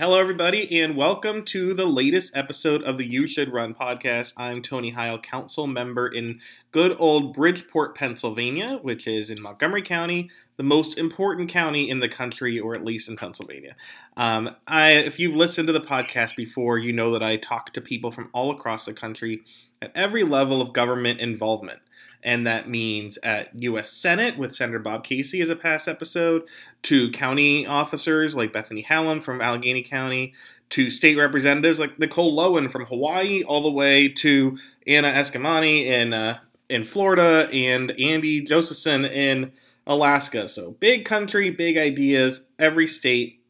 Hello, everybody, and welcome to the latest episode of the You Should Run podcast. I'm Tony Heil, council member in good old Bridgeport, Pennsylvania, which is in Montgomery County, the most important county in the country, or at least in Pennsylvania. Um, I, if you've listened to the podcast before, you know that I talk to people from all across the country at every level of government involvement and that means at U.S. Senate with Senator Bob Casey as a past episode, to county officers like Bethany Hallam from Allegheny County, to state representatives like Nicole Lowen from Hawaii, all the way to Anna Eskamani in uh, in Florida and Andy Josephson in Alaska. So big country, big ideas, every state.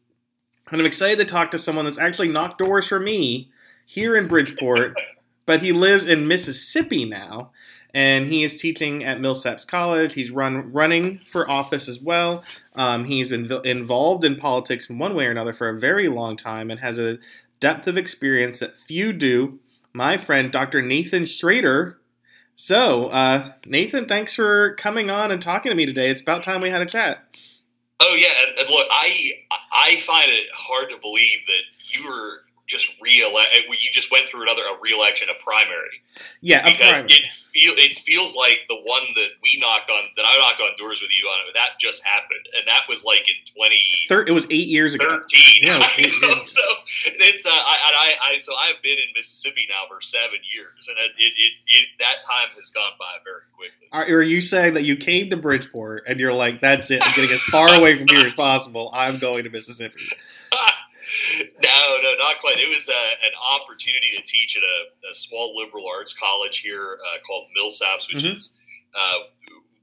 And I'm excited to talk to someone that's actually knocked doors for me here in Bridgeport, but he lives in Mississippi now and he is teaching at Millsaps College. He's run running for office as well. Um, he's been v- involved in politics in one way or another for a very long time and has a depth of experience that few do. My friend, Dr. Nathan Shrader. So, uh, Nathan, thanks for coming on and talking to me today. It's about time we had a chat. Oh yeah, and, and look, I I find it hard to believe that you were just re-elect. You just went through another a re-election, a primary. Yeah, because it feel it feels like the one that we knocked on, that I knocked on doors with you on, that just happened, and that was like in twenty. Thir- it was eight years ago. Thirteen. Yeah, so it's uh, I, I, I so I've been in Mississippi now for seven years, and it, it, it, it that time has gone by very quickly. Are, are you saying that you came to Bridgeport and you're like, that's it, I'm getting as far away from here as possible. I'm going to Mississippi no, no, not quite. It was uh, an opportunity to teach at a, a, small liberal arts college here uh, called Millsaps, which mm-hmm. is uh,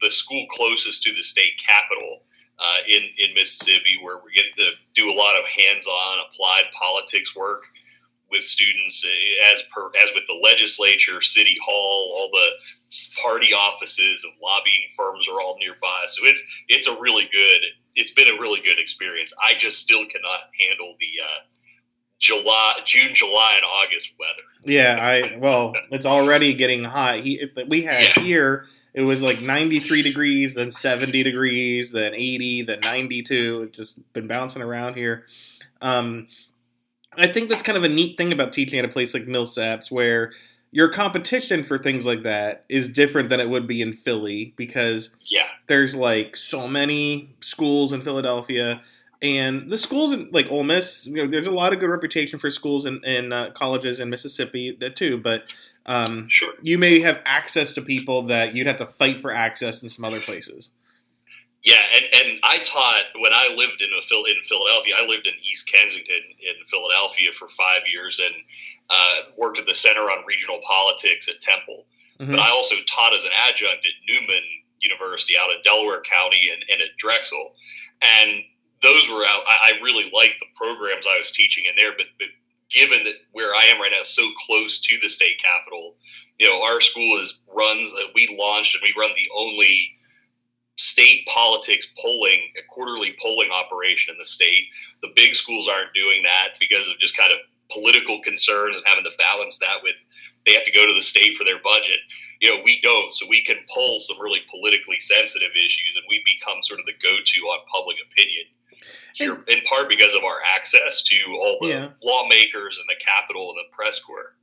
the school closest to the state capital uh, in in Mississippi, where we get to do a lot of hands-on applied politics work with students, uh, as per as with the legislature, city hall, all the party offices and lobbying firms are all nearby. So it's it's a really good it's been a really good experience. I just still cannot handle the uh, July, June, July, and August weather. Yeah, I well, it's already getting hot. He, we had yeah. here it was like 93 degrees, then 70 degrees, then 80, then 92. It's just been bouncing around here. Um, I think that's kind of a neat thing about teaching at a place like Millsaps, where your competition for things like that is different than it would be in Philly because yeah, there's like so many schools in Philadelphia, and the schools in like Ole Miss, you know, there's a lot of good reputation for schools and in, in uh, colleges in Mississippi that too, but um, sure. you may have access to people that you'd have to fight for access in some other places. Yeah, and, and I taught when I lived in a, in Philadelphia. I lived in East Kensington in Philadelphia for five years, and uh, worked at the Center on Regional Politics at Temple. Mm-hmm. But I also taught as an adjunct at Neumann University out in Delaware County and, and at Drexel. And those were out, I, I really liked the programs I was teaching in there. But, but given that where I am right now, so close to the state capital, you know, our school is runs, uh, we launched and we run the only state politics polling, a quarterly polling operation in the state. The big schools aren't doing that because of just kind of political concerns and having to balance that with they have to go to the state for their budget. You know, we don't, so we can pull some really politically sensitive issues, and we become sort of the go-to on public opinion here, and, in part because of our access to all the yeah. lawmakers and the Capitol and the press corps.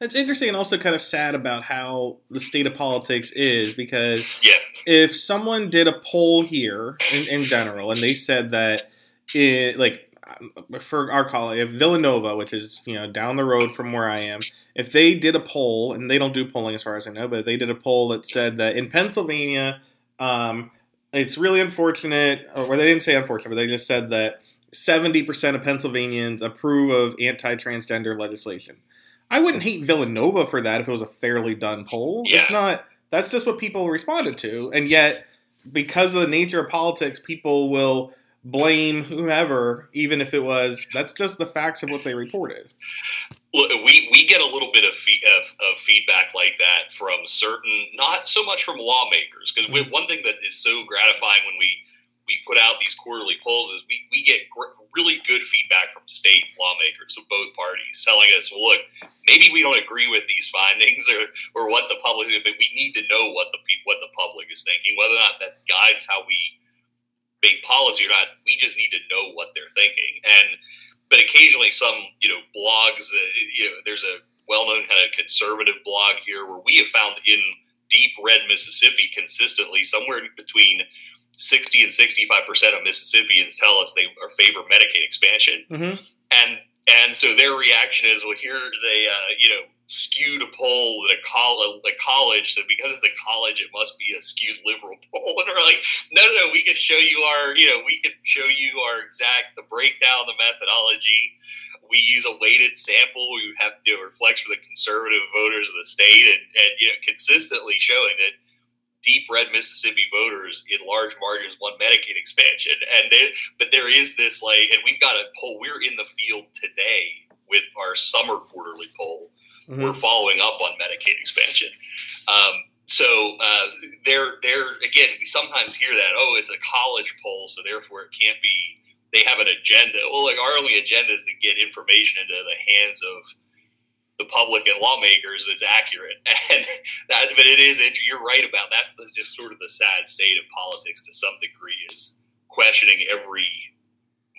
It's interesting and also kind of sad about how the state of politics is because yeah. if someone did a poll here in, in general and they said that it, like for our college, if Villanova, which is you know down the road from where I am, if they did a poll, and they don't do polling as far as I know, but they did a poll that said that in Pennsylvania, um, it's really unfortunate, or they didn't say unfortunate, but they just said that seventy percent of Pennsylvanians approve of anti-transgender legislation. I wouldn't hate Villanova for that if it was a fairly done poll. Yeah. It's not. That's just what people responded to, and yet because of the nature of politics, people will blame whomever, even if it was that's just the facts of what they reported. Look, we, we get a little bit of, fee- of, of, feedback like that from certain, not so much from lawmakers, because mm-hmm. one thing that is so gratifying when we we put out these quarterly polls is we, we get gr- really good feedback from state lawmakers of both parties telling us, well, look, maybe we don't agree with these findings or, or what the public, but we need to know what the what the public is thinking, whether or not that guides how we make policy or not. We just need to know what they're thinking. And but occasionally some you know blogs. Uh, you know, there's a well-known kind of conservative blog here where we have found in deep red Mississippi consistently somewhere between 60 and 65 percent of Mississippians tell us they are favor Medicaid expansion, Mm-hmm. and and so their reaction is, well, here's a uh, you know skewed poll at a, col- a college, so because it's a college, it must be a skewed liberal poll. And we're like, no, no, we can show you our, you know, we can show you our exact the breakdown, the methodology. We use a weighted sample. We have you know, reflects for the conservative voters of the state, and, and you know, consistently showing that deep red Mississippi voters in large margins want Medicaid expansion. And they, but there is this like, and we've got a poll. We're in the field today with our summer quarterly poll. Mm-hmm. We're following up on Medicaid expansion. Um, so uh, they're they're again. We sometimes hear that oh, it's a college poll, so therefore it can't be. They have an agenda. Well, like our only agenda is to get information into the hands of the public and lawmakers is accurate, and that. But it is. You're right about that's the, just sort of the sad state of politics to some degree is questioning every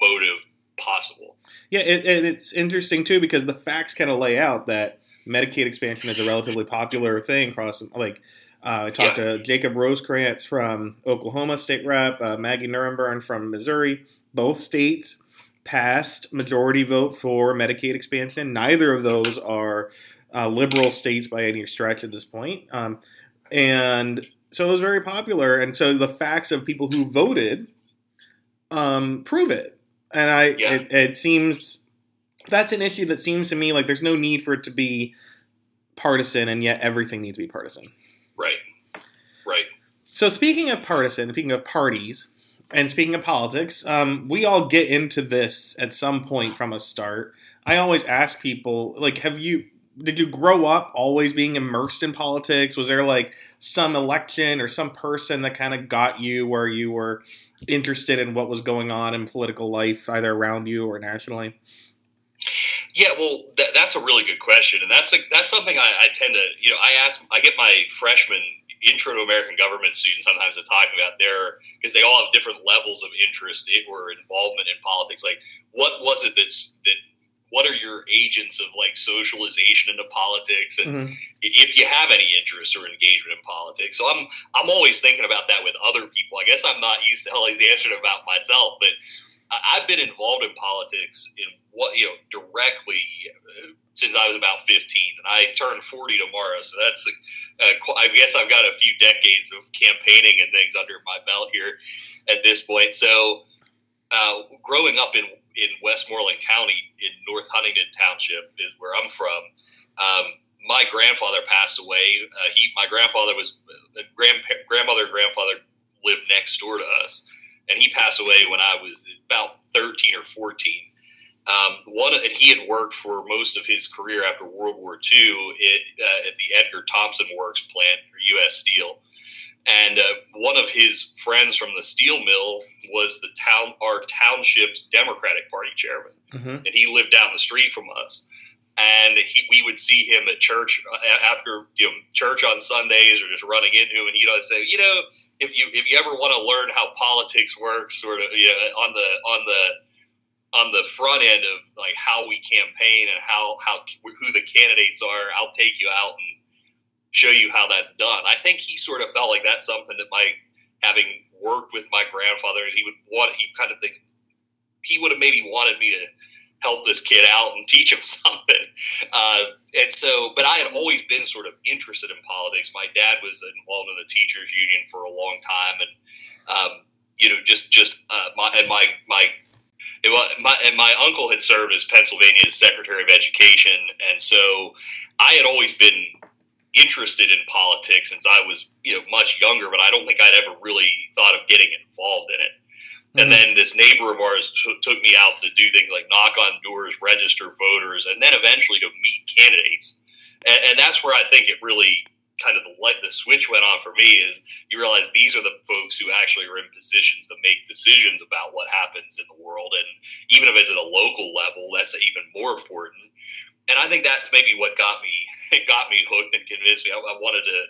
motive possible. Yeah, and it's interesting too because the facts kind of lay out that Medicaid expansion is a relatively popular thing across. Like, uh, I talked Yeah. to Jacob Rosecrants from Oklahoma State Rep, uh, Maggie Nurrenbern from Missouri. Both states passed majority vote for Medicaid expansion. Neither of those are uh, liberal states by any stretch at this point. Um, and so it was very popular. And so the facts of people who voted um, prove it. And I, Yeah. it, it seems that's an issue that seems to me like there's no need for it to be partisan, and yet everything needs to be partisan. Right. Right. So speaking of partisan, speaking of parties, and speaking of politics, um, we all get into this at some point from a start. I always ask people, like, have you did you grow up always being immersed in politics? Was there like some election or some person that kind of got you where you were interested in what was going on in political life, either around you or nationally? Yeah, well, that, that's a really good question, and that's a, that's something I, I tend to, you know, I ask, I get my freshman intro to American government students sometimes to talk about their because they all have different levels of interest in- or involvement in politics. Like, what was it that's that? What are your agents of like socialization into politics, and Mhm. if you have any interest or engagement in politics? So I'm I'm always thinking about that with other people. I guess I'm not used to always answering about myself, but I've been involved in politics in what you know directly uh, since I was about 15, and I turn 40 tomorrow. So that's uh, I guess I've got a few decades of campaigning and things under my belt here at this point. So uh, growing up in in Westmoreland County in North Huntington Township is where I'm from. Um, my grandfather passed away. Uh, he, my grandfather was uh, grand, grandmother and grandfather lived next door to us, and he passed away when I was about 13 or 14. Um, one, and he had worked for most of his career after World War II at, uh, at the Edgar Thomson Works plant for U.S. Steel. And uh, one of his friends from the steel mill was the town, our township's Democratic Party chairman, Mhm. and he lived down the street from us. And he, we would see him at church uh, after you know church on Sundays, or just running into him, and he'd always say, you know, if you if you ever want to learn how politics works, sort of, you know, on the on the on the front end of like how we campaign and how how who the candidates are, I'll take you out and show you how that's done. I think he sort of felt like that's something that my having worked with my grandfather, he would want he kind of think he would have maybe wanted me to help this kid out and teach him something. Uh, and so, but I had always been sort of interested in politics. My dad was involved in the teachers union for a long time, and um, you know, just just uh, my and my my. It was, my and my uncle had served as Pennsylvania's Secretary of Education, and so I had always been interested in politics since I was, you know, much younger. But I don't think I'd ever really thought of getting involved in it. And Mhm. then this neighbor of ours t- took me out to do things like knock on doors, register voters, and then eventually to meet candidates. And, and that's where I think it really kind of the light, the switch went on for me is you realize these are the folks who actually are in positions to make decisions about what happens in the world, and even if it's at a local level, that's even more important. And I think that's maybe what got me it got me hooked and convinced me I, I wanted to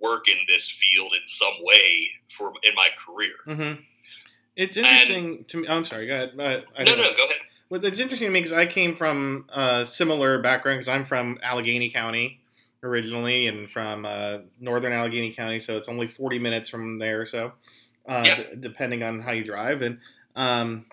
work in this field in some way for in my career. Mhm. It's interesting to me. I'm sorry. Go ahead. Uh, I No, no, go ahead. Well, it's interesting to me because I came from a similar background because I'm from Allegheny County originally and from uh, northern Allegheny County, so it's only 40 minutes from there. So, uh, Yeah. d- depending on how you drive, and um,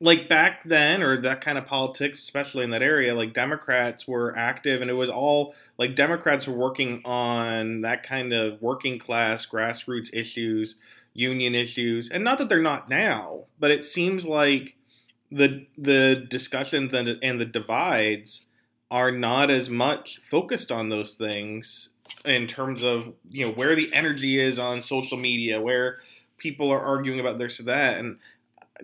like back then, or that kind of politics, especially in that area, like Democrats were active, and it was all like Democrats were working on that kind of working class grassroots issues, union issues, and not that they're not now, but it seems like the the discussions and, and the divides are not as much focused on those things in terms of you know where the energy is on social media, where people are arguing about this or that, and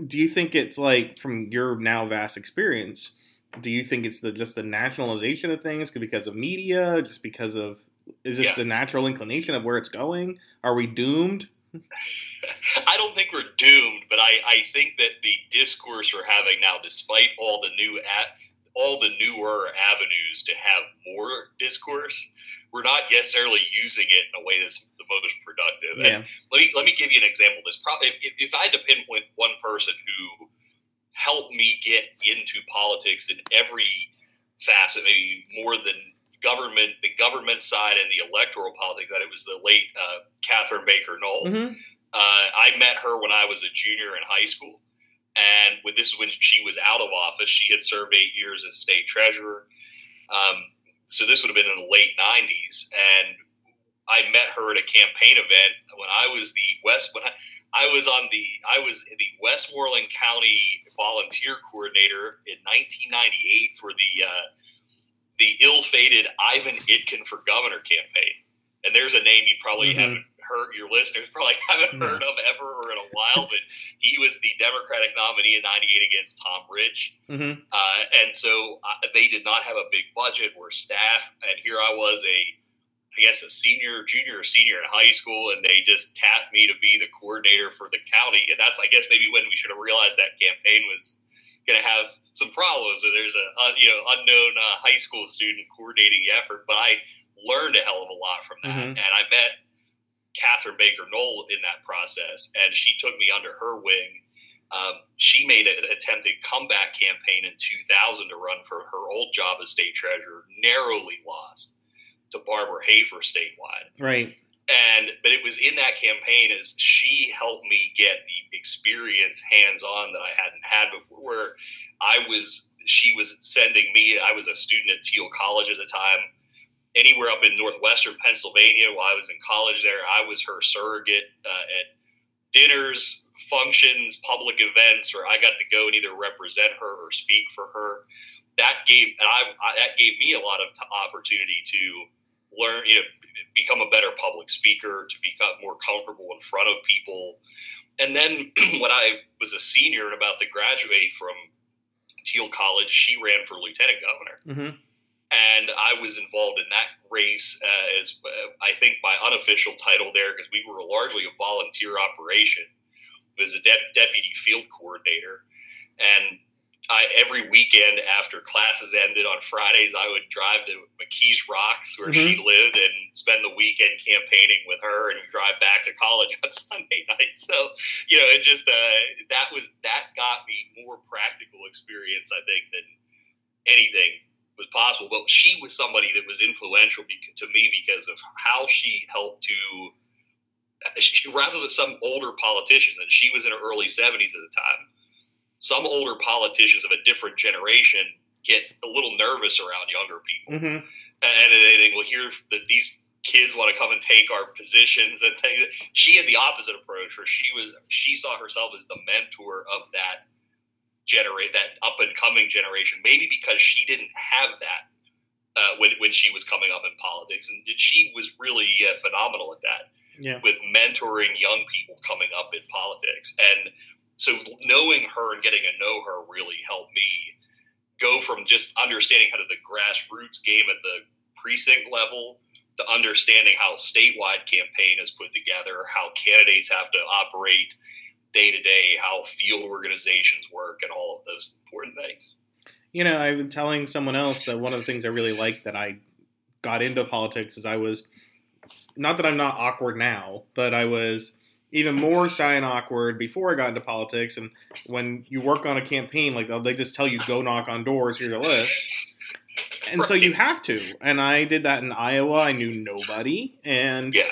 do you think it's like from your now vast experience? Do you think it's the just the nationalization of things because of media, just because of is this Yeah. the natural inclination of where it's going? Are we doomed? I don't think we're doomed, but I, I think that the discourse we're having now, despite all the new at all the newer avenues to have more discourse, we're not necessarily using it in a way that's the most productive. And let me let me give you an example. This probably if, if I had to pinpoint one person who helped me get into politics in every facet, maybe more than government, the government side and the electoral politics, that it was the late uh, Catherine Baker Knoll. hmm Uh, I met her when I was a junior in high school, and when this is when she was out of office. She had served eight years as state treasurer. Um, so this would have been in the late '90s, and I met her at a campaign event when I was the West. When I, I was on the I was the Westmoreland County volunteer coordinator in 1998 for the uh, the ill-fated Ivan Itkin for governor campaign. And there's a name you probably Mhm. haven't heard. Your listeners probably haven't heard of ever or in a while. But he was the Democratic nominee in '98 against Tom Ridge. hmm Uh, and so uh, they did not have a big budget or staff. And here I was, a, I guess, a senior, junior, or senior in high school, and they just tapped me to be the coordinator for the county. And that's, I guess, maybe when we should have realized that campaign was going to have some problems. Or there's a, uh, you know unknown uh, high school student coordinating the effort, but I learned a hell of a lot from that, Mhm. and I met Catherine Baker Knoll in that process, and she took me under her wing. Um, she made an attempted comeback campaign in 2000 to run for her old job as state treasurer, narrowly lost to Barbara Hafer statewide. Right. And but it was in that campaign as she helped me get the experience hands on that I hadn't had before. Where I was, she was sending me. I was a student at Thiel College at the time. Anywhere up in northwestern Pennsylvania, while I was in college there, I was her surrogate uh, at dinners, functions, public events, or I got to go and either represent her or speak for her. That gave I, I that gave me a lot of t- opportunity to learn, you know, become a better public speaker, to become more comfortable in front of people. And then when I was a senior and about to graduate from Thiel College, she ran for lieutenant governor. hmm And I was involved in that race as uh, I think my unofficial title there, because we were largely a volunteer operation, was a de- deputy field coordinator. And I, every weekend after classes ended on Fridays, I would drive to McKees Rocks where she lived and spend the weekend campaigning with her and drive back to college on Sunday night. So, you know, it just, uh, that was, that got me more practical experience, I think, than anything was possible. But she was somebody that was influential to me because of how she helped to, she, rather than some older politicians, and she was in her early 70s at the time some older politicians of a different generation get a little nervous around younger people, hmm and they think, "Well, here that these kids want to come and take our positions." And things. she had the opposite approach, where she was she saw herself as the mentor of that generate that up and coming generation. Maybe because she didn't have that uh, when when she was coming up in politics, and she was really uh, phenomenal at that Yeah. with mentoring young people coming up in politics. And so knowing her and getting to know her really helped me go from just understanding how to the grassroots game at the precinct level to understanding how a statewide campaign is put together, how candidates have to operate day to day, how field organizations work, and all of those important things. You know, I've been telling someone else that one of the things I really liked that I got into politics is I was not that I'm not awkward now, but I was even more shy and awkward before I got into politics. And when you work on a campaign, like they just tell you go knock on doors, here's a list. And right. so you have to. And I did that in Iowa. I knew nobody, and yeah,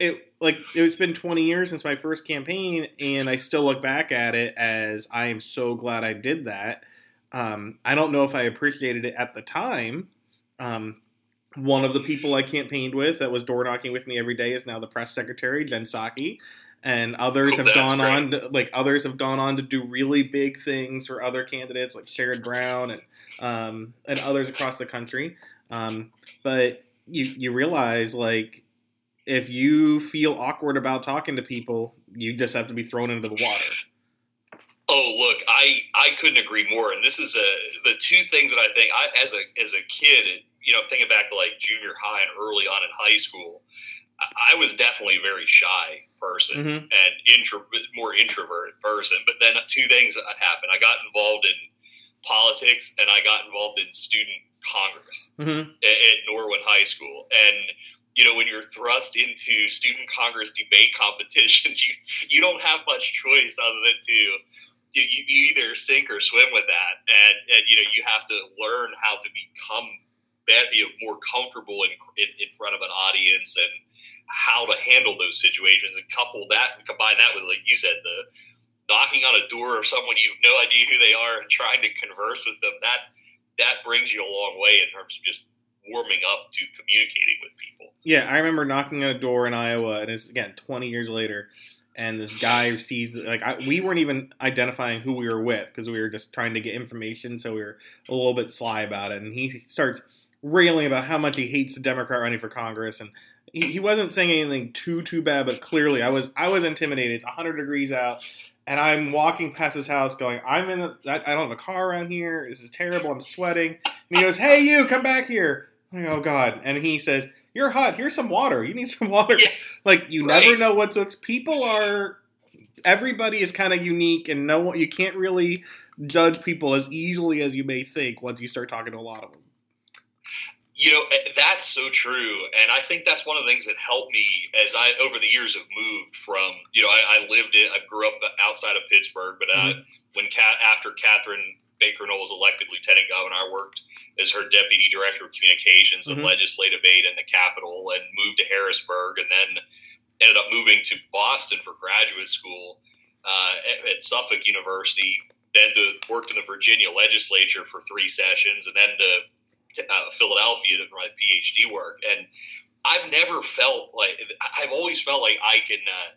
it like it's been 20 years since my first campaign, and I still look back at it as I am so glad I did that. Um, I don't know if I appreciated it at the time. Um, one of the people I campaigned with that was door knocking with me every day is now the press secretary, Jen Psaki. And others have gone great. on to, like others have gone on to do really big things for other candidates like Sherrod Brown and um, and others across the country. Um, but you you realize like if you feel awkward about talking to people, you just have to be thrown into the water. Oh, look, I I couldn't agree more. And this is a the two things that I think I as a as a kid you know, thinking back to like junior high and early on in high school, I was definitely very shy person mm-hmm. and intro, more introverted person. But then two things happened. I got involved in politics and I got involved in student congress mm-hmm. at, Norwin High School. And you know, when you're thrust into student congress debate competitions, you you don't have much choice other than to you, you either sink or swim with that, and and you know you have to learn how to become be more comfortable in, in, in front of an audience and how to handle those situations and couple that and combine that with like you said the knocking on a door of someone you have no idea who they are and trying to converse with them that that brings you a long way in terms of just warming up to communicating with people. Yeah i remember knocking on a door in iowa and it's again 20 years later and this guy sees like I, we weren't even identifying who we were with because we were just trying to get information so we were a little bit sly about it and he starts railing about how much he hates the Democrat running for Congress, and he, he wasn't saying anything too too bad, but clearly I was I was intimidated. It's 100 degrees out, and I'm walking past his house, going, "I'm in the I, I don't have a car around here. This is terrible. I'm sweating." And he goes, "Hey, you, come back here." I'm like, "Oh God!" And he says, "You're hot. Here's some water. You need some water." Yeah, like you right. never know what to. People are everybody is kind of unique and no one you can't really judge people as easily as you may think once you start talking to a lot of them you know, eh, that's so true. And I think that's one of the things that helped me as I, over the years, have moved from, you know, I, I lived in, I grew up outside of Pittsburgh, but uh, mm-hmm. when Cat, after Catherine Baker Knoll was elected lieutenant governor, I worked as her deputy director of communications and mm-hmm. legislative aid in the Capitol and moved to Harrisburg and then ended up moving to Boston for graduate school uh, at, at Suffolk University. Then to worked in the Virginia legislature for three sessions, and then to, uh, Philadelphia to my PhD work, and I've never felt like I've always felt like I can uh,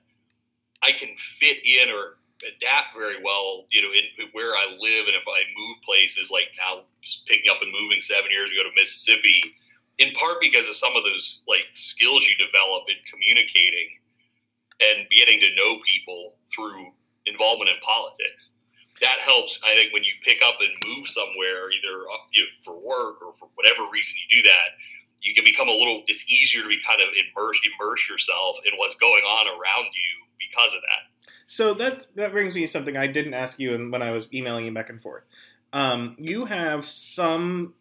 I can fit in or adapt very well, you know, in where I live, and if I move places, like now just picking up and moving seven years ago to Mississippi, in part because of some of those like skills you develop in communicating and getting to know people through involvement in politics that helps. I think when you pick up and move somewhere, either uh, you know, for work or for whatever reason you do that, you can become a little. It's easier to be kind of immerse immerse yourself in what's going on around you because of that. So that's that brings me to something I didn't ask you when I was emailing you back and forth. Um, you have some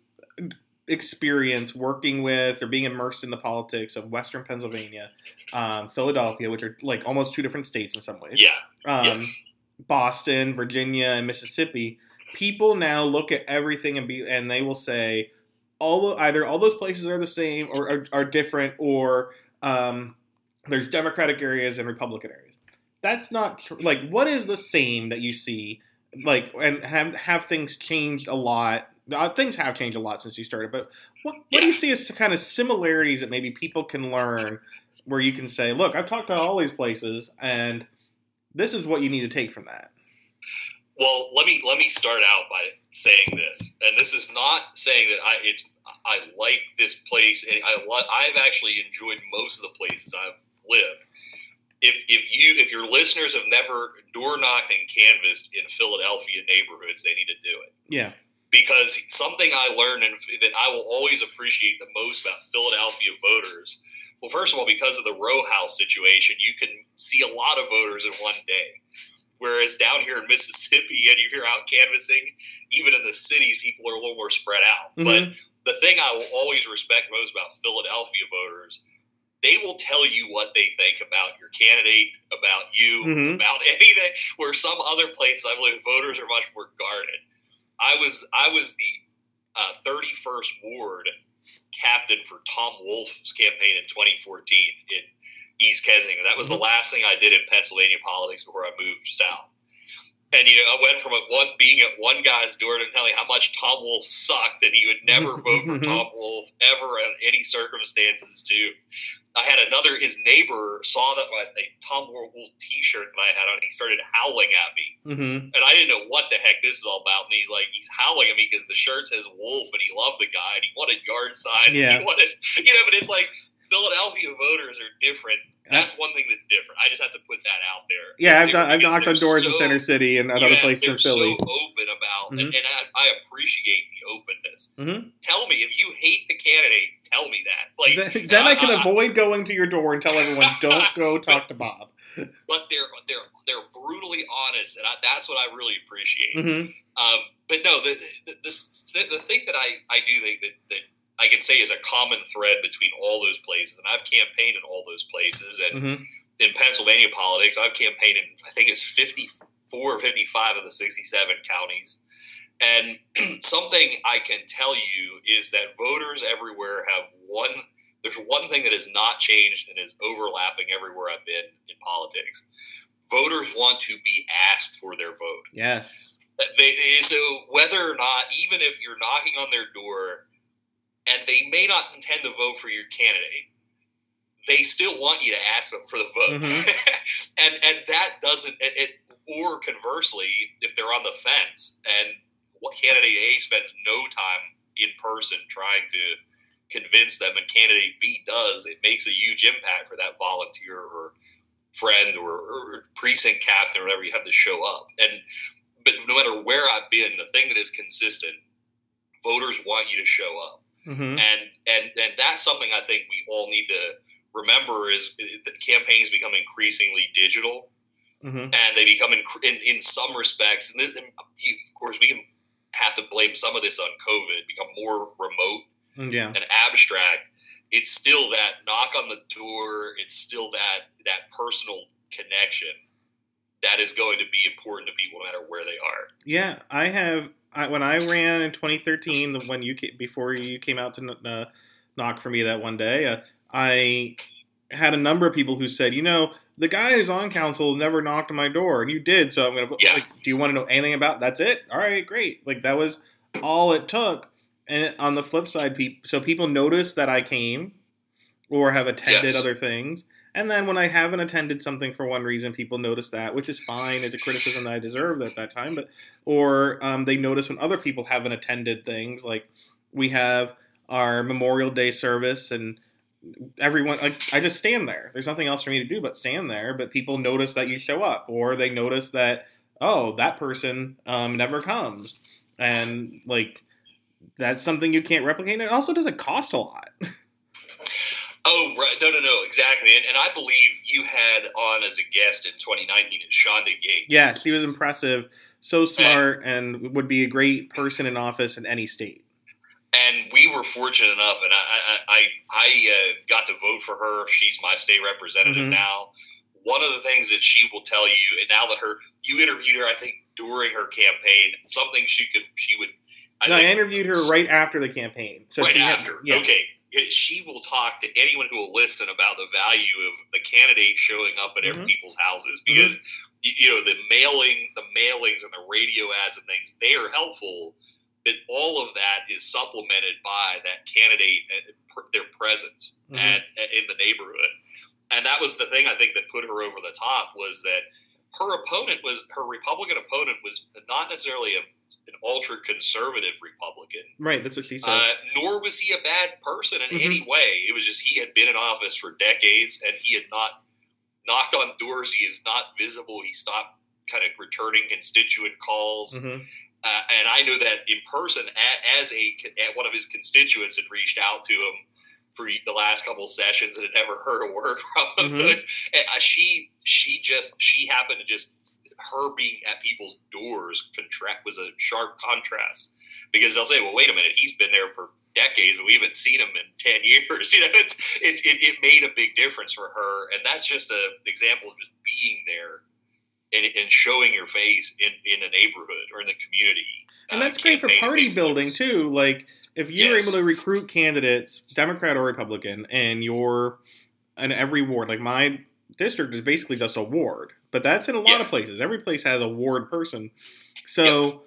experience working with or being immersed in the politics of Western Pennsylvania, um, Philadelphia, which are like almost two different states in some ways. Yeah. Um, yes. Boston, Virginia, and Mississippi, people now look at everything and be and they will say all either all those places are the same or are, are different or um, there's Democratic areas and Republican areas. That's not tr- like what is the same that you see like and have have things changed a lot. Uh, things have changed a lot since you started, but what, what yeah. do you see as kind of similarities that maybe people can learn where you can say, look, I've talked to all these places and this is what you need to take from that. Well, let me let me start out by saying this, and this is not saying that I it's I like this place, and I I've actually enjoyed most of the places I've lived. If if you if your listeners have never door knocked and canvassed in Philadelphia neighborhoods, they need to do it. Yeah. Because something I learned and that I will always appreciate the most about Philadelphia voters well, first of all, because of the row house situation, you can see a lot of voters in one day. Whereas down here in Mississippi, and you're out canvassing, even in the cities, people are a little more spread out. Mm-hmm. But the thing I will always respect most about Philadelphia voters they will tell you what they think about your candidate, about you, Mhm. about anything. Where some other places I believe voters are much more guarded. I was I was the uh, 31st ward captain for Tom Wolf's campaign in 2014 in East Kensington. That was the mm-hmm. last thing I did in Pennsylvania politics before I moved south. And you know, I went from a one being at one guy's door to telling how much Tom Wolf sucked, and he would never vote for Tom Wolf ever in any circumstances. To I had another his neighbor saw that my a Tom Wolf T-shirt that I had on. He started howling at me, hmm and I didn't know what the heck this is all about. And he's like, he's howling at me because the shirt says Wolf, and he loved the guy, and he wanted yard signs. Yeah. And he wanted, you know, but it's like Philadelphia voters are different. That's one thing that's different. I just have to put that out there. Yeah, I've, done, I've knocked on doors in Center City and other yeah, places in they're Philly. so open about, and, Mhm. and I, I appreciate the openness. Mhm. Tell me if you hate the candidate. Tell me that. Like Then, then I can I- avoid going to your door and tell everyone, don't go talk to Bob. but they're they're they're brutally honest, and I, that's what I really appreciate. hmm Um, but no, the the, the the the thing that I, I do think that, that I can say is a common thread between all those places, and I've campaigned in all those places, and hmm in Pennsylvania politics, I've campaigned in I think it's fifty four or fifty five of the sixty seven counties. And something I can tell you is that voters everywhere have one. There's one thing that has not changed and is overlapping everywhere I've been in politics. Voters want to be asked for their vote. Yes. They, they- so whether or not, even if you're knocking on their door, and they may not intend to vote for your candidate, they still want you to ask them for the vote, Mhm. and and that doesn't it, it. Or conversely, if they're on the fence and what candidate A spends no time in person trying to convince them, and candidate B does, it makes a huge impact for that volunteer or friend or, or precinct captain or whatever. You have to show up, and but no matter where I've been, the thing that is consistent, voters want you to show up, hmm and and and that's something I think we all need to remember is that campaigns become increasingly digital, hmm and they become in in, in some respects, and then, of course we can have to blame some of this on COVID, become more remote Yeah. and abstract. It's still that knock on the door. It's still that that personal connection that is going to be important to people no matter where they are. Yeah, I have. I, when I ran in 2013, the when you ca- before you came out to uh, knock for me that one day, uh, I had a number of people who said, you know, the guy who's on council never knocked on my door, and you did. So I'm gonna. Yeah. Like, do you want to know anything about? That's it. All right, great. Like that was all it took. And on the flip side, people so people noticed that I came, or have attended Yes. other things. And then when I haven't attended something for one reason, people notice that, which is fine. It's a criticism that I deserved at that time. But or um, they notice when other people haven't attended things, like we have our Memorial Day service, and everyone like I just stand there. There's nothing else for me to do but stand there. But people notice that you show up, or they notice that oh that person um, never comes, and like that's something you can't replicate. And it also doesn't cost a lot. Oh, right. No, no, no. Exactly. And, and I believe you had on as a guest in 2019 is Shanda Yates. Yeah, she was impressive, so smart, and would be a great person in office in any state. And we were fortunate enough, and I, I, I, I uh, got to vote for her. She's my state representative Mhm. now. One of the things that she will tell you, and now that her, you interviewed her, I think during her campaign, something she could, she would. no, I interviewed her right after the campaign. So right she had- after. yeah. Okay. It- She will talk to anyone who will listen about the value of the candidate showing up at every Mhm. people's houses because you, you know the mailing, the mailings, and the radio ads and things they are helpful, but all of that is supplemented by that candidate and their presence Mhm. at, at- in the neighborhood, and that was the thing I think that put her over the top was that her opponent was her Republican opponent was not necessarily a, an ultra conservative Republican. Right, that's what she said. Uh, nor was he a bad person in Mhm. any way. It was just he had been in office for decades and he had not knocked on doors. He is not visible. He stopped kind of returning constituent calls. hmm Uh, and I know that in person, as a a- one of his constituents had reached out to him for the last couple of sessions and had never heard a word from him. So Mhm. it's uh, she she just she happened to just her being at people's doors contract was a sharp contrast because they'll say, well, wait a minute, he's been there for decades, and we haven't seen him in 10 years. You know, it's, it, it, it made a big difference for her. And that's just an example of just being there and, and showing your face in, in a neighborhood or in the community. And that's uh, great for party building too. Like if you're yes. able to recruit candidates, Democrat or Republican, and you're in every ward, like my district is basically just a ward, but that's in a lot yeah. of places. Every place has a ward person. So yep.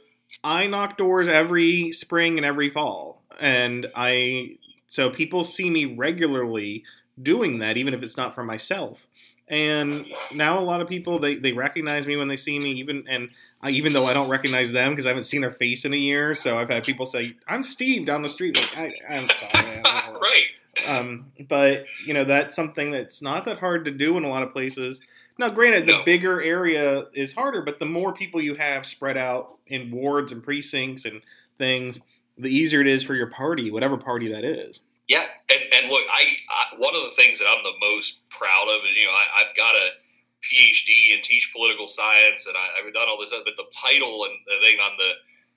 I knock doors every spring and every fall, and I so people see me regularly doing that, even if it's not for myself. And now a lot of people they, they recognize me when they see me, even and I, even though I don't recognize them because I haven't seen their face in a year. So I've had people say, "I'm Steve down the street." Like I, am sorry, right. Um, but you know that's something that's not that hard to do in a lot of places. Now, granted, the no. bigger area is harder, but the more people you have spread out in wards and precincts and things, the easier it is for your party, whatever party that is. Yeah, and, and look, I, I, one of the things that I'm the most proud of is you know I, have got a PhD and teach political science, and I, have done all this, stuff. but the title and the thing on the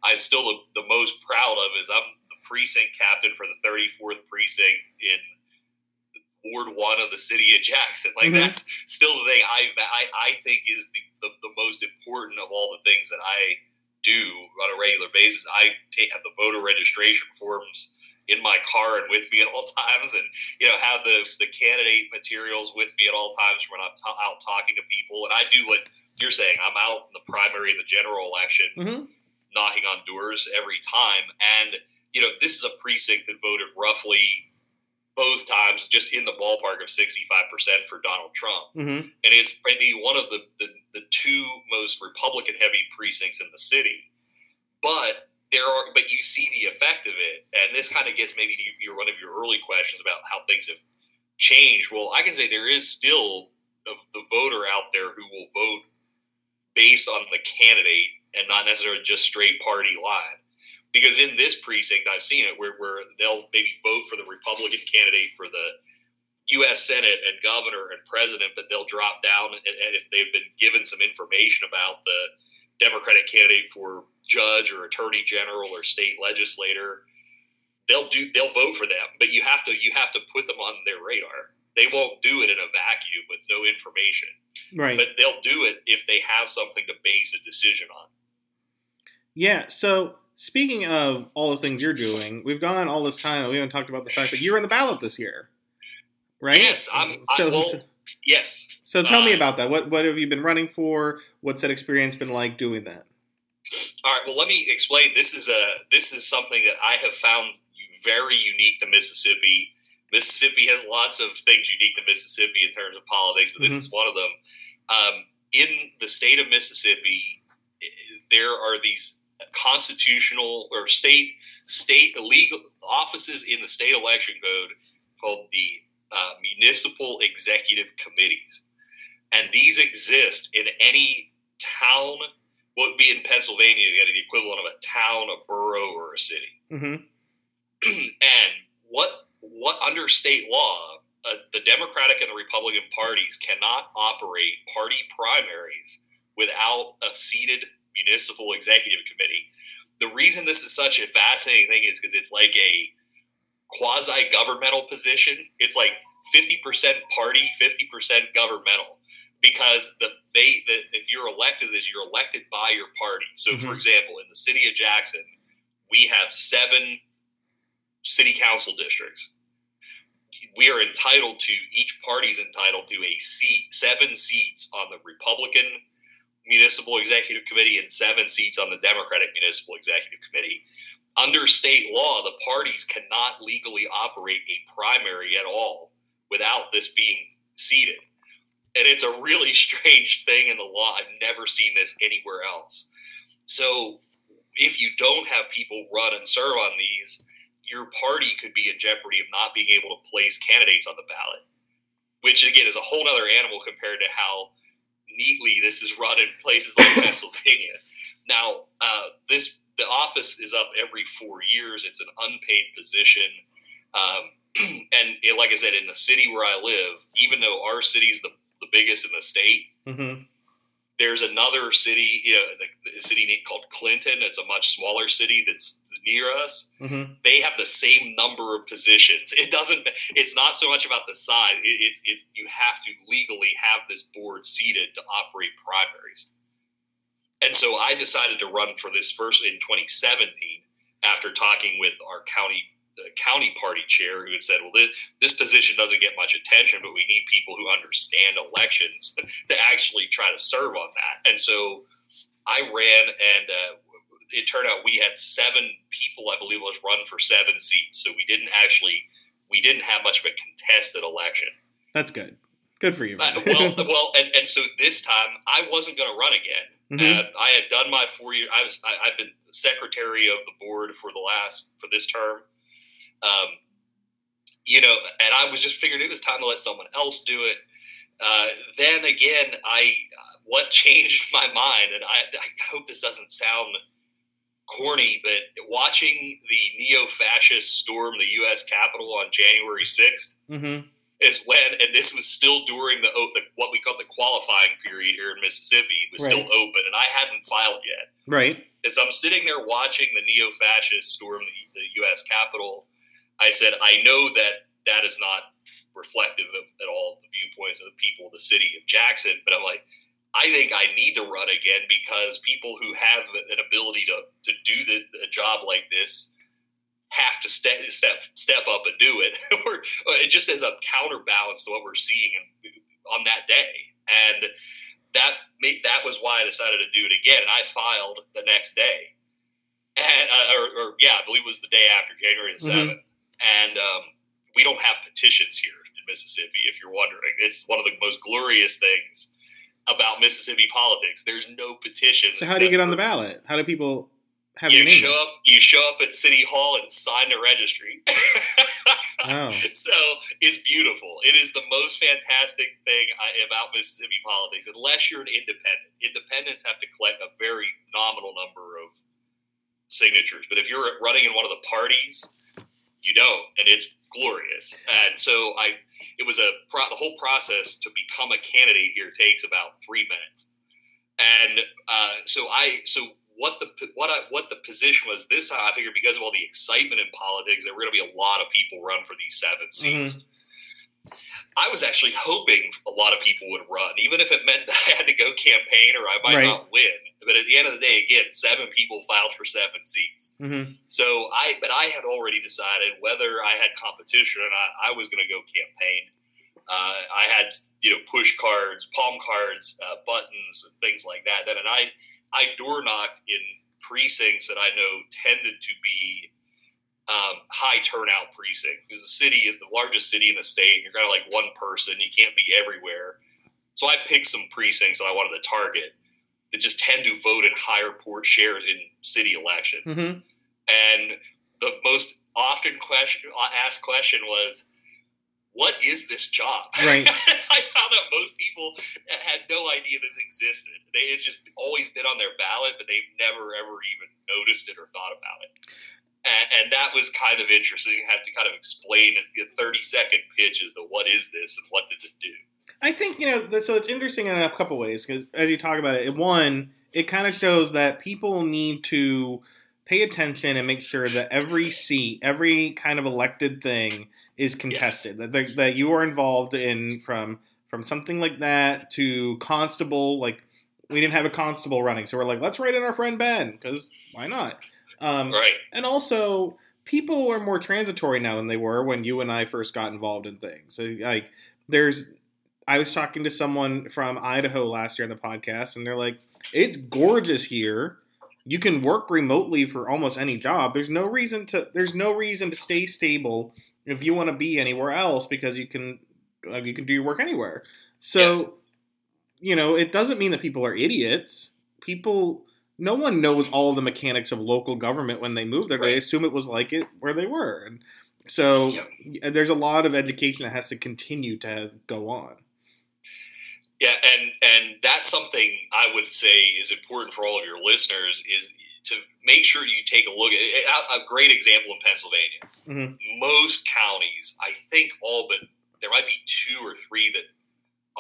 I'm still the, the most proud of is I'm the precinct captain for the 34th precinct in Ward One of the city of Jackson. Like mm-hmm. that's still the thing I, I I think is the, the, the most important of all the things that I do on a regular basis. I take, have the voter registration forms in my car and with me at all times, and you know have the the candidate materials with me at all times when I'm t- out talking to people. And I do what you're saying. I'm out in the primary and the general election, mm-hmm. knocking on doors every time. And you know this is a precinct that voted roughly both times just in the ballpark of 65% for Donald Trump. Mm-hmm. And it's maybe one of the, the, the two most Republican heavy precincts in the city. But there are, but you see the effect of it. And this kind of gets maybe to your, one of your early questions about how things have changed. Well, I can say there is still the, the voter out there who will vote based on the candidate and not necessarily just straight party line because in this precinct I've seen it where, where they'll maybe vote for the Republican candidate for the U.S. Senate and governor and president, but they'll drop down if they've been given some information about the Democratic candidate for judge or attorney general or state legislator. They'll do. They'll vote for them, but you have to. You have to put them on their radar. They won't do it in a vacuum with no information. Right. But they'll do it if they have something to base a decision on. Yeah. So Speaking of all the things you're doing, we've gone all this time and we haven't talked about the fact that you're in the ballot this year, right? Yes, I'm. So, well, yes. So tell uh, me about that. What what have you been running for? What's that experience been like doing that? All right. Well, let me explain. This is a this is something that I have found very unique to Mississippi. Mississippi has lots of things unique to Mississippi in terms of politics, but this mm-hmm. is one of them. Um, in the state of Mississippi, there are these constitutional or state state legal offices in the state election code called the uh, municipal executive committees, and these exist in any town. What would be in Pennsylvania? You get the equivalent of a town, a borough, or a city. Mm-hmm. and what what under state law, uh, the Democratic and the Republican parties cannot operate party primaries without a seated municipal executive committee. The reason this is such a fascinating thing is because it's like a quasi governmental position. It's like 50% party, 50% governmental. Because the they the, if you're elected is you're elected by your party. So mm-hmm. for example, in the city of Jackson, we have seven city council districts. We are entitled to each party's entitled to a seat, seven seats on the Republican Municipal Executive Committee and seven seats on the Democratic Municipal Executive Committee. Under state law, the parties cannot legally operate a primary at all without this being seated. And it's a really strange thing in the law. I've never seen this anywhere else. So if you don't have people run and serve on these, your party could be in jeopardy of not being able to place candidates on the ballot, which again is a whole other animal compared to how neatly this is run in places like Pennsylvania. Now, uh, this the office is up every four years. It's an unpaid position, um, and it, like I said, in the city where I live, even though our city is the, the biggest in the state, mm-hmm. there's another city, you know, the city called Clinton. It's a much smaller city that's near us, Mm-hmm. they have the same number of positions. It doesn't. It's not so much about the size. It, it's it's you have to legally have this board seated to operate primaries. And so I decided to run for this first in 2017 after talking with our county the county party chair who had said, "Well, this, this position doesn't get much attention, but we need people who understand elections to, actually try to serve on that." And so I ran, and uh, it turned out we had seven people, I believe, was run for seven seats. So we didn't actually we didn't have much of a contested election. That's good. Good for you. Uh, well, well, and, and so this time I wasn't going to run again. Mhm. Uh, I had done my four year. I was. I, I've been secretary of the board for the last for this term. Um, you know, and I was just figured it was time to let someone else do it. Uh, then again, I what changed my mind, and I, I hope this doesn't sound corny, but watching the neo-fascists storm the U.S. Capitol on January sixth mm-hmm. is when, and this was still during the, the what we call the qualifying period here in Mississippi was still open, and I hadn't filed yet. Right. As I'm sitting there watching the neo-fascists storm the, the U.S. Capitol, I said, I know that that is not reflective of at all the viewpoints of the people of the city of Jackson, but I'm like, I think I need to run again because people who have an ability to, to do the, a job like this have to step step step up and do it, or, or just as a counterbalance to what we're seeing in, on that day. And that that was why I decided to do it again. And I filed the next day, and uh, or, or yeah, I believe it was the day after January the Mhm. 7th And um, we don't have petitions here in Mississippi. If you're wondering, it's one of the most glorious things about Mississippi politics. There's no petitions. So how do you get on the ballot? How do people have you your name? show up. You show up at City Hall and sign the registry. Oh. So it's beautiful. It is the most fantastic thing I, about Mississippi politics. Unless you're an independent, independents have to collect a very nominal number of signatures. But if you're running in one of the parties, you don't, and it's glorious. And so I, it was a pro, the whole process to become a candidate here takes about three minutes. And uh, so I, so what the what I, what the position was this time, I figured because of all the excitement in politics, there were going to be a lot of people run for these seven seats. I was actually hoping a lot of people would run, even if it meant that I had to go campaign or I might Right. not win. But at the end of the day, again, seven people filed for seven seats. hmm So I, but I had already decided whether I had competition or not, I was going to go campaign. Uh, I had, you know, push cards, palm cards, uh, buttons, and things like that. Then, and I, I door knocked in precincts that I know tended to be um, high turnout precincts because the city is the largest city in the state. You're kind of like one person. You can't be everywhere. So I picked some precincts that I wanted to target that just tend to vote in higher port shares in city elections. hmm And the most often question asked question was, "What is this job?" Right. I found out most people had no idea this existed. They, it's just always been on their ballot, but they've never ever even noticed it or thought about it. And, and that was kind of interesting. I have to kind of explain in a thirty second pitch as to what is this and what does it do. I think you know. So it's interesting in a couple ways because as you talk about it, one, it kind of shows that people need to pay attention and make sure that every seat, every kind of elected thing is contested. That that you are involved in from from something like that to constable. Like we didn't have a constable running, so we're like, let's write in our friend Ben because why not? Um, Right. and also people are more transitory now than they were when you and I first got involved in things. So, like there's I was talking to someone from Idaho last year on the podcast and they're like it's gorgeous here. You can work remotely for almost any job. There's no reason to there's no reason to stay stable if you want to be anywhere else because you can uh, you can do your work anywhere. So you know, it doesn't mean that people are idiots. People no one knows all of the mechanics of local government when they move there. They assume it was like it where they were. And so Yeah. there's a lot of education that has to continue to go on. Yeah, and and that's something I would say is important for all of your listeners is to make sure you take a look at a, a great example in Pennsylvania. Mhm. Most counties, I think all but there might be two or three that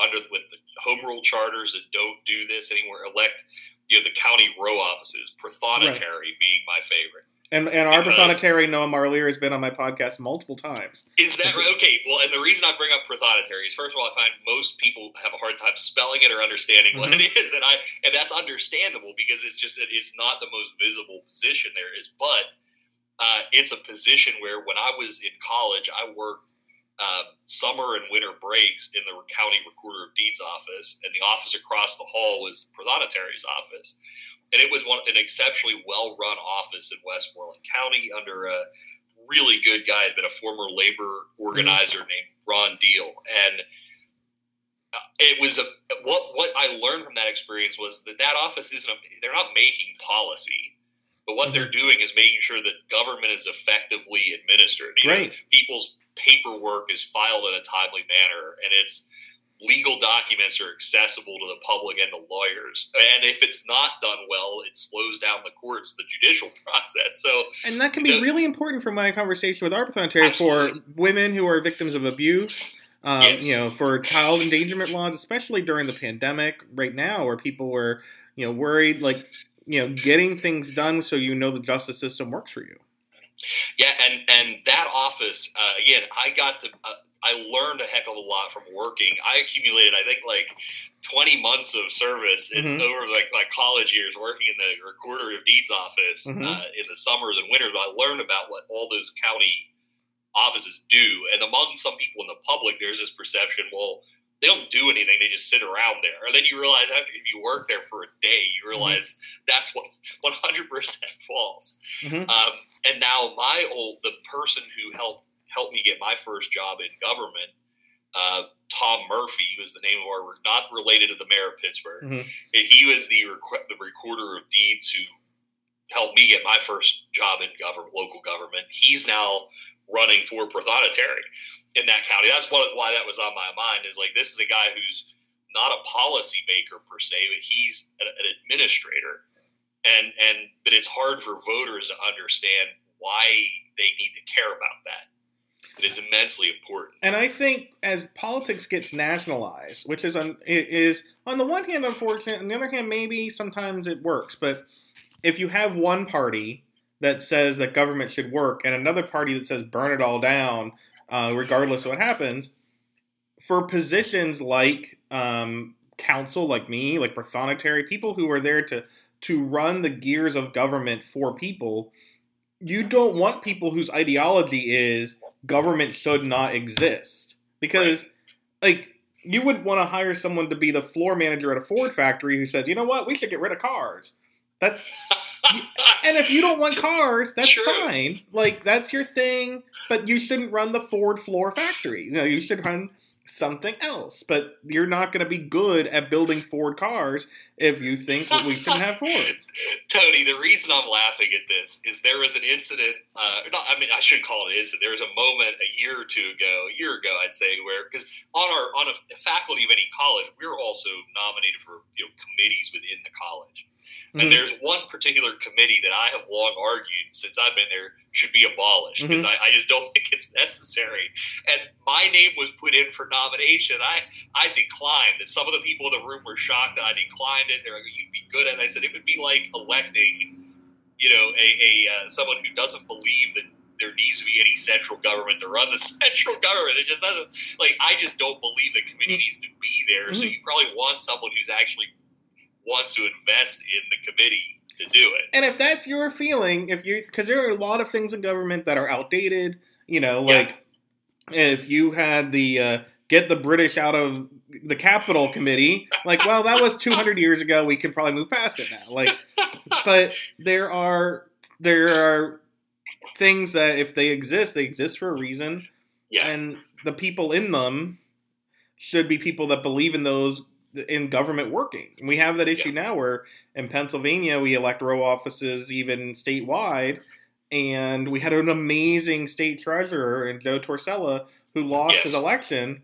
under with the home rule charters that don't do this anymore elect you know the county row offices, Prothonotary being my favorite. And and our Prothonotary Noah Marlier has been on my podcast multiple times. Is that right? Okay. Well, and the reason I bring up prothonotary is first of all, I find most people have a hard time spelling it or understanding what it is, and I and that's understandable because it's just that it's not the most visible position there is, but uh, it's a position where when I was in college, I worked uh, summer and winter breaks in the county recorder of deeds office, and the office across the hall was prothonotary's office, and it was one an exceptionally well run office in Westmoreland County under a really good guy, had been a former labor organizer named Ron Deal, and uh, it was a what what I learned from that experience was that that office isn't a, they're not making policy. But what they're doing is making sure that government is effectively administered. You know, people's paperwork is filed in a timely manner, and it's legal documents are accessible to the public and the lawyers. And if it's not done well, it slows down the courts, the judicial process. So And that can be No. really important for my conversation with our Prothonotary for women who are victims of abuse. Um, Yes. You know, for child endangerment laws, especially during the pandemic right now, where people were, you know, worried, like, you know, getting things done so you know the justice system works for you. Yeah, and and that office uh, again, I got to. Uh, I learned a heck of a lot from working. I accumulated, I think, like twenty months of service in, Mhm. over like my college years, working in the recorder of deeds office Mhm. uh, in the summers and winters. I learned about what all those county offices do, and among some people in the public, there's this perception, well. They don't do anything; they just sit around there. And then you realize, after if you work there for a day, you realize that's what 100 percent false. Mhm. Um, and now my old the person who helped helped me get my first job in government, uh, Tom Murphy was the name of our not related to the mayor of Pittsburgh. Mhm. And he was the rec- the recorder of deeds who helped me get my first job in government, local government. He's now running for prothonotary in that county. That's what why that was on my mind. Is like this is a guy who's not a policy maker per se, but he's an, an administrator and and but it's hard for voters to understand why they need to care about that. It is immensely important. And I think as politics gets nationalized, which is on is on the one hand unfortunate, on the other hand maybe sometimes it works. But if you have one party that says that government should work and another party that says burn it all down, uh, regardless of what happens, for positions like um, council, like me, like prothonotary, people who are there to to run the gears of government for people, you don't want people whose ideology is government should not exist because like you would want to hire someone to be the floor manager at a Ford factory who says, "You know what? We should get rid of cars." That's and if you don't want cars, that's True. fine. Like that's your thing, but you shouldn't run the Ford floor factory. You know, you should run something else. But you're not going to be good at building Ford cars if you think that we shouldn't have Fords. Tony, the reason I'm laughing at this is there was an incident. Uh, not, I mean, I should call it an incident. There was a moment a year or two ago, a year ago, I'd say, where because on our on a faculty of any college, we're also nominated for you know committees within the college. Mhm. And there's one particular committee that I have long argued since I've been there should be abolished because I, I just don't think it's necessary. And my name was put in for nomination. I I declined, and some of the people in the room were shocked that I declined it. They're like, "You'd be good at." it. I said it would be like electing, you know, a, a uh, someone who doesn't believe that there needs to be any central government to run the central government. It just doesn't like I just don't believe the committee needs to be there. So Mhm. you probably want someone who's actually wants to invest in the committee to do it. And if that's your feeling, if you because there are a lot of things in government that are outdated, you know, Yeah. like if you had the uh, get the British out of the Capital Committee, like, well, that was 200 years ago. We could probably move past it now. Like, but there are there are things that if they exist, they exist for a reason, Yeah, and the people in them should be people that believe in those in government working. And we have that issue now where in Pennsylvania we elect row offices even statewide, and we had an amazing state treasurer in Joe Torsella who lost Yes. his election.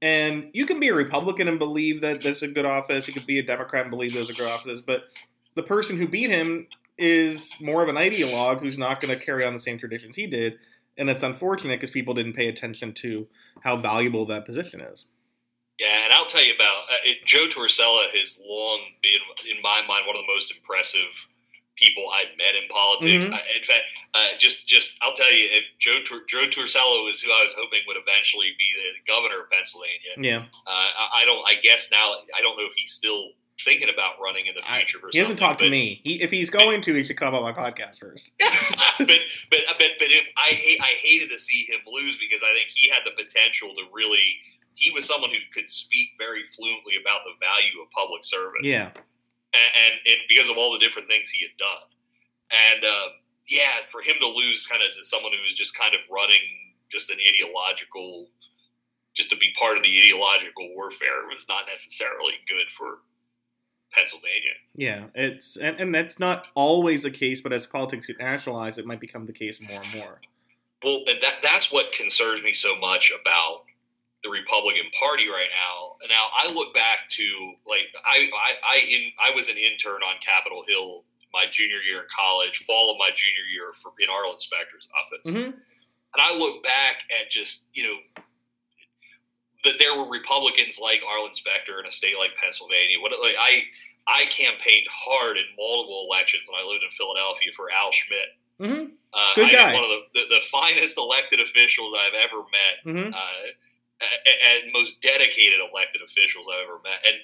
And you can be a Republican and believe that this is a good office. You could be a Democrat and believe those are good offices. But the person who beat him is more of an ideologue who's not going to carry on the same traditions he did. And it's unfortunate because people didn't pay attention to how valuable that position is. Yeah, and I'll tell you about uh, it, Joe Torsella has long been, in my mind, one of the most impressive people I've met in politics. Mhm. I, in fact, uh, just just I'll tell you, if Joe Tor- Joe Torsella is who I was hoping would eventually be the governor of Pennsylvania. Yeah, Uh, I, I don't. I guess now I don't know if he's still thinking about running in the I- future. for he hasn't talked to me. He, if he's going to, he should come on my podcast first. but but but but it, I hate I hated to see him lose because I think he had the potential to really. He was someone who could speak very fluently about the value of public service. Yeah, and, and, and because of all the different things he had done, and uh, yeah, for him to lose kind of to someone who was just kind of running just an ideological, just to be part of the ideological warfare was not necessarily good for Pennsylvania. yeah. It's and, and that's not always the case, but as politics get nationalized, it might become the case more and more. Well, and that that's what concerns me so much about the Republican Party right now. Now I look back to like I I I, in, I was an intern on Capitol Hill my junior year in college, fall of my junior year for, in Arlen Specter's office, hmm and I look back at just you know that there were Republicans like Arlen Specter in a state like Pennsylvania. What like I I campaigned hard in multiple elections when I lived in Philadelphia for Al Schmidt. hmm Uh, Good I guy. One of the, the, the finest elected officials I've ever met, hmm uh, and most dedicated elected officials I've ever met. And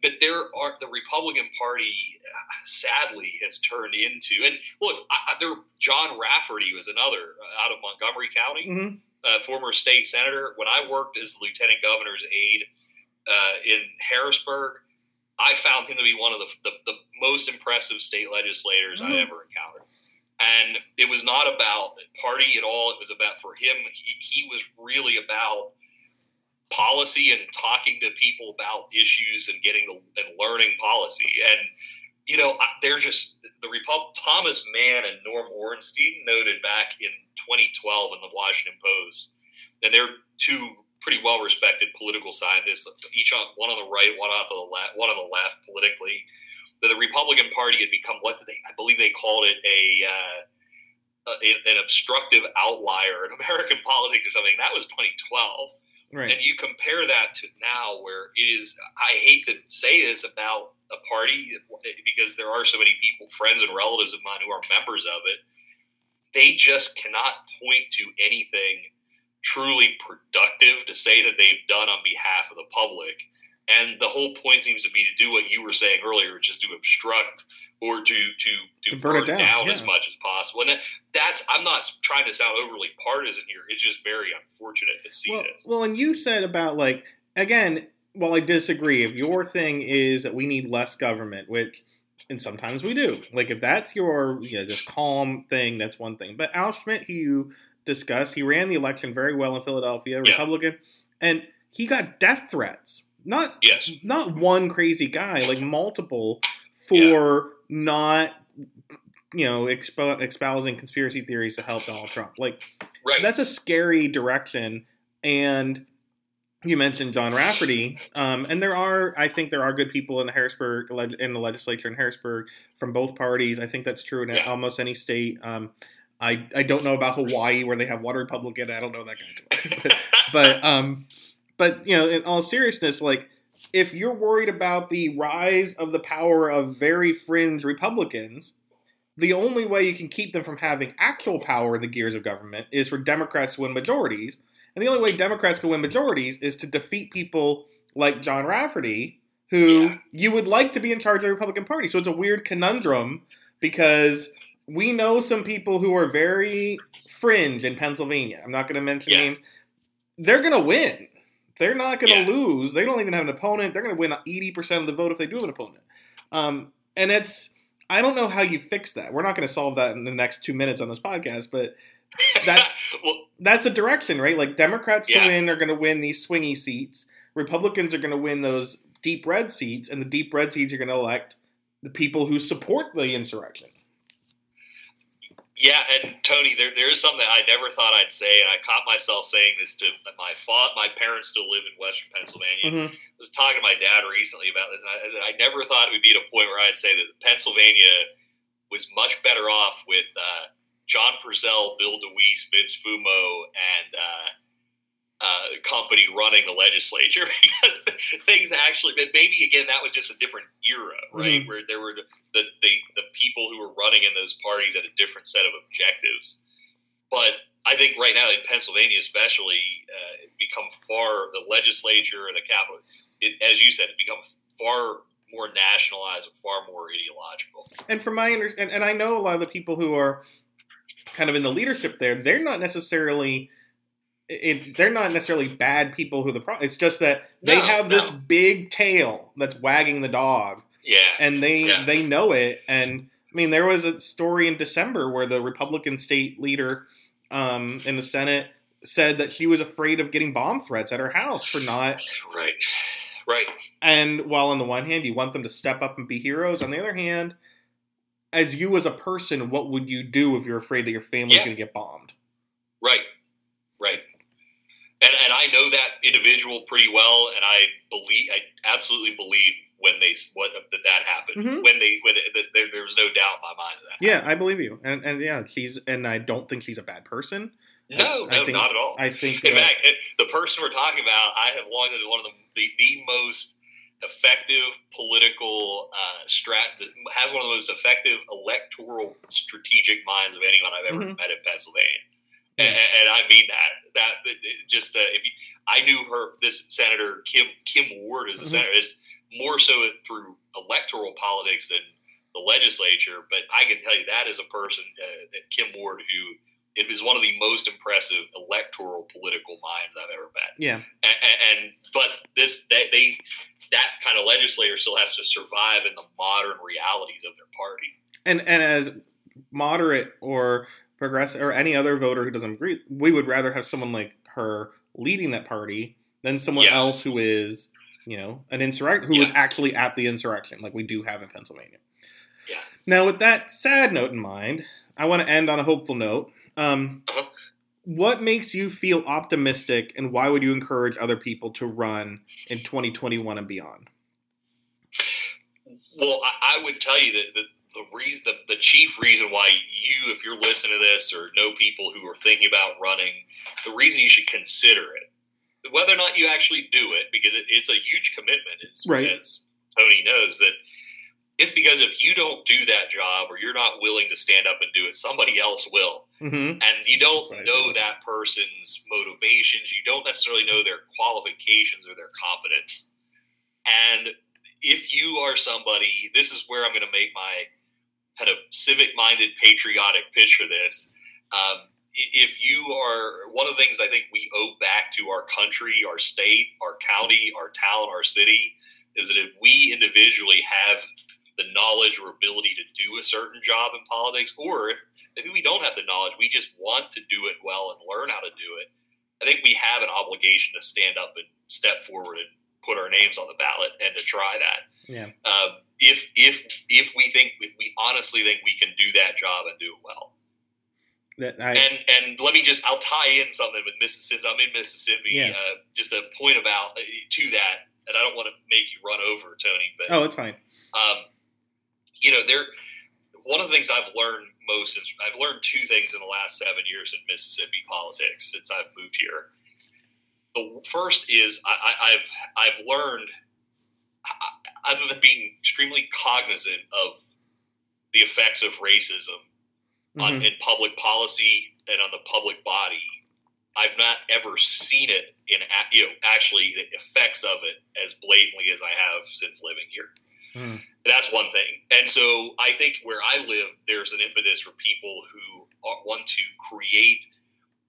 but there are the Republican Party, uh, sadly, has turned into. And look, I, I, there John Rafferty was another uh, out of Montgomery County, hmm uh, former state senator. When I worked as lieutenant governor's aide uh, in Harrisburg, I found him to be one of the, the, the most impressive state legislators I Mhm. ever encountered. And it was not about party at all. It was about, for him, he, he was really about policy and talking to people about issues and getting the, and learning policy. And, you know, they're just, the Repub- Thomas Mann and Norm Ornstein noted back in 2012 in the Washington Post, and they're two pretty well respected political scientists, each on one on the right, one of the left, one on the left politically. That the Republican Party had become what they? I believe they called it a, uh, an obstructive outlier in American politics or something. That was 2012, Right. and you compare that to now, where it is. I hate to say this about a party because there are so many people, friends and relatives of mine, who are members of it. They just cannot point to anything truly productive to say that they've done on behalf of the public. And the whole point seems to be to do what you were saying earlier, which is to obstruct or to to to, To burn it down, down, yeah. as much as possible. And that, that's I'm not trying to sound overly partisan here. It's just very unfortunate to see well, this. well, and you said about like again. Well, I disagree. If your thing is that we need less government, which and sometimes we do. Like if that's your yeah, just calm thing, that's one thing. But Al Schmidt, who you discussed, he ran the election very well in Philadelphia, Yeah. Republican, and he got death threats. Not Yes. not one crazy guy, like multiple for not you know expo- espousing conspiracy theories to help Donald Trump. Like Right. that's a scary direction. And you mentioned John Rafferty, um, and there are, I think, there are good people in the Harrisburg in the legislature in Harrisburg from both parties. I think that's true in Yeah. almost any state. Um, I I don't know about Hawaii where they have one Republican. I don't know that guy but, but um, but you know, in all seriousness, like if you're worried about the rise of the power of very fringe Republicans, the only way you can keep them from having actual power in the gears of government is for Democrats to win majorities. And the only way Democrats can win majorities is to defeat people like John Rafferty, who Yeah. you would like to be in charge of the Republican Party. So it's a weird conundrum because we know some people who are very fringe in Pennsylvania. I'm not going to mention Yeah. names. They're going to win. They're not going to Yeah. lose. They don't even have an opponent. They're going to win 80% of the vote if they do have an opponent. Um, and it's, I don't know how you fix that. We're not going to solve that in the next two minutes on this podcast, but that well, that's the direction, right? Like Democrats to win are going to win these swingy seats. Republicans are going to win those deep red seats, and the deep red seats are going to elect the people who support the insurrection. Yeah, and Tony, there, there is something that I never thought I'd say, and I caught myself saying this to my fa- My parents still live in Western Pennsylvania. Mhm. I was talking to my dad recently about this, and I, I said I never thought it would be at a point where I'd say that Pennsylvania was much better off with uh, John Perzel, Bill DeWeese, Vince Fumo, and uh, uh, company running the legislature because things actually, but maybe again that was just a different era, right? Mhm. Where there were the, the the people who were running in those parties had a different set of objectives. But I think right now in Pennsylvania, especially, uh, it become far the legislature and the capital, it, as you said, it become far more nationalized and far more ideological. and from my under and, and I know a lot of the people who are kind of in the leadership there, they're not necessarily it, they're not necessarily bad people who the problem. It's just that they No, have this big tail that's wagging the dog, Yeah, and they Yeah. they know it. And I mean, there was a story in December where the Republican state leader um, in the Senate said that she was afraid of getting bomb threats at her house for not. right, right. And while on the one hand you want them to step up and be heroes, on the other hand, as you as a person, what would you do if you're afraid that your family's Yeah. going to get bombed? Right, right. And and I know that individual pretty well, and I believe, I absolutely believe when they what that that happened. Mhm. When they when it, that there, there was no doubt in my mind of that. Yeah, I believe you, and and yeah, she's and I don't think she's a bad person. No, I no, think- not at all. I think In uh, fact, the person we're talking about, I have long been one of the the, the most effective political uh, strat has one of the most effective electoral strategic minds of anyone I've ever Mhm. met in Pennsylvania. And, and I mean that. That just uh, if you, I knew her, this Senator Kim Kim Ward is the Mhm. senator is more so through electoral politics than the legislature. But I can tell you that is a person, uh, that Kim Ward, who it is one of the most impressive electoral political minds I've ever met. yeah, And, and but this they, they that kind of legislator still has to survive in the modern realities of their party. and and as moderate or progressive or any other voter who doesn't agree, we would rather have someone like her leading that party than someone Yeah. else who is, you know, an insurrect who is Yeah. actually at the insurrection, like we do have in Pennsylvania. Yeah. Now, with that sad note in mind, I want to end on a hopeful note. Um, Uh-huh. What makes you feel optimistic, and why would you encourage other people to run in 2021 and beyond? Well, I, I would tell you that the, the reason, the, the chief reason why you, if you're listening to this or know people who are thinking about running, the reason you should consider it, whether or not you actually do it, because it, it's a huge commitment, as, Right. as Tony knows, that it's because if you don't do that job or you're not willing to stand up and do it, somebody else will. Mm-hmm. And you don't That's know that person's motivations. You don't necessarily know their qualifications or their competence. And if you are somebody, this is where I'm going to make my kind of civic minded, patriotic pitch for this. Um, if you are one of the things I think we owe back to our country, our state, our county, our town, our city, is that if we individually have the knowledge or ability to do a certain job in politics, or if maybe we don't have the knowledge, we just want to do it well and learn how to do it. I think we have an obligation to stand up and step forward and put our names on the ballot and to try that. Yeah. Um, if if if we think if we honestly think we can do that job and do it well, That I, and and let me just I'll tie in something with Mississippi. Since I'm in Mississippi, Yeah. uh, just a point about uh, to that, and I don't want to make you run over Tony, but oh, it's fine. um, you know, there. One of the things I've learned most is I've learned two things in the last seven years in Mississippi politics since I've moved here. The first is I, I, I've I've learned, other than being extremely cognizant of the effects of racism on Mhm. in public policy and on the public body, I've not ever seen it in you know actually the effects of it as blatantly as I have since living here. Mhm. That's one thing. And so I think where I live, there's an impetus for people who want to create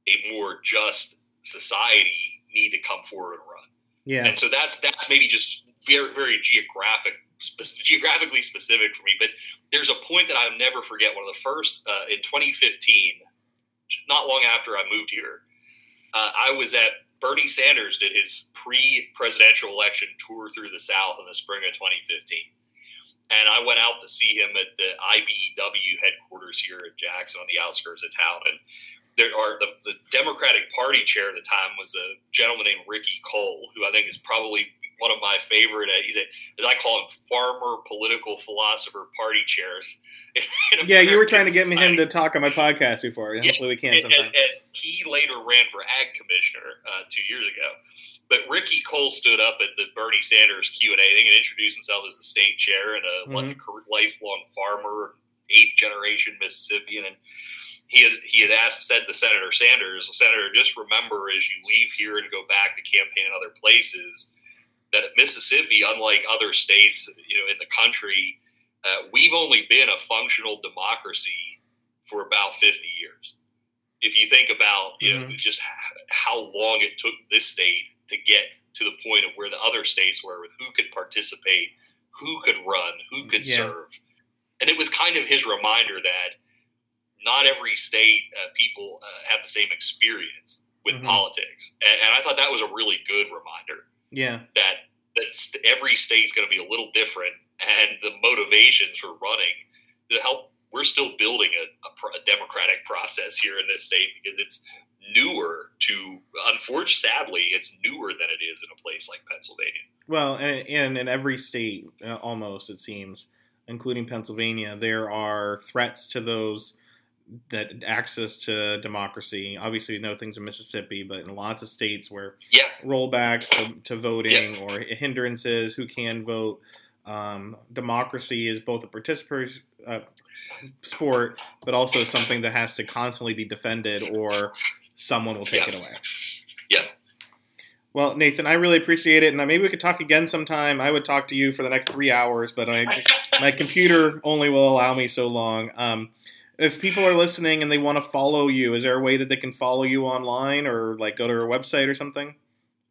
a more just society need to come forward and run. Yeah. And so that's that's maybe just very very geographic spe- geographically specific for me. But there's a point that I'll never forget. One of the first uh, in 2015, not long after I moved here, uh, I was at Bernie Sanders did his pre-presidential election tour through the South in the spring of 2015. And I went out to see him at the IBEW headquarters here in Jackson on the outskirts of town. And there are the, the Democratic Party chair at the time was a gentleman named Ricky Cole, who I think is probably one of my favorite. Uh, he's a, as I call him, farmer political philosopher party chairs. Yeah, you were trying to get me him to talk on my podcast before. Yeah, Hopefully, we can And, sometime. and, and he later ran for ag commissioner uh, two years ago. But Ricky Cole stood up at the Bernie Sanders Q and A thing and introduced himself as the state chair and a mm-hmm. like a lifelong farmer, eighth generation Mississippian, and he had he had asked said to Senator Sanders, Senator, just remember as you leave here and go back to campaign in other places that Mississippi, unlike other states, you know, in the country, uh, we've only been a functional democracy for about 50 years. If you think about, you mm-hmm. know, just how long it took this state to get to the point of where the other states were with who could participate, who could run, who could yeah. serve. And it was kind of his reminder that not every state uh, people uh, have the same experience with mm-hmm. politics. And, and I thought that was a really good reminder yeah. That that every state's going to be a little different, and the motivations for running to help. We're still building a, a, a democratic process here in this state because it's newer to unfortunately sadly it's newer than it is in a place like pennsylvania well and, and in every state uh, almost it seems including pennsylvania there are threats to those that access to democracy. Obviously, we know things in Mississippi, but in lots of states where yeah. rollbacks to, to voting yeah. or hindrances, who can vote. Um, democracy is both a participatory uh, sport, but also something that has to constantly be defended, or someone will take yeah. it away. Yeah. Well, Nathan, I really appreciate it, and maybe we could talk again sometime. I would talk to you for the next three hours, but I, my computer only will allow me so long. Um, if people are listening and they want to follow you, is there a way that they can follow you online or like go to your website or something?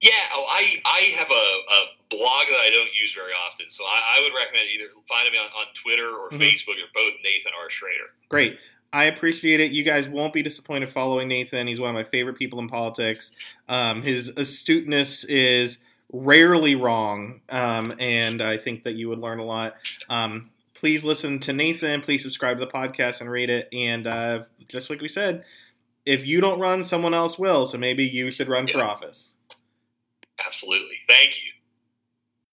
Yeah, oh, I I have a, a, blog that I don't use very often, so I, I would recommend either finding me on, on Twitter or mm-hmm. Facebook or both Nathan R. Shrader. Great. I appreciate it. You guys won't be disappointed following Nathan. He's one of my favorite people in politics. Um, his astuteness is rarely wrong, um, and I think that you would learn a lot. Um, please listen to Nathan. Please subscribe to the podcast and rate it. And uh, just like we said, if you don't run, someone else will. So maybe you should run yeah. for office. Absolutely. Thank you.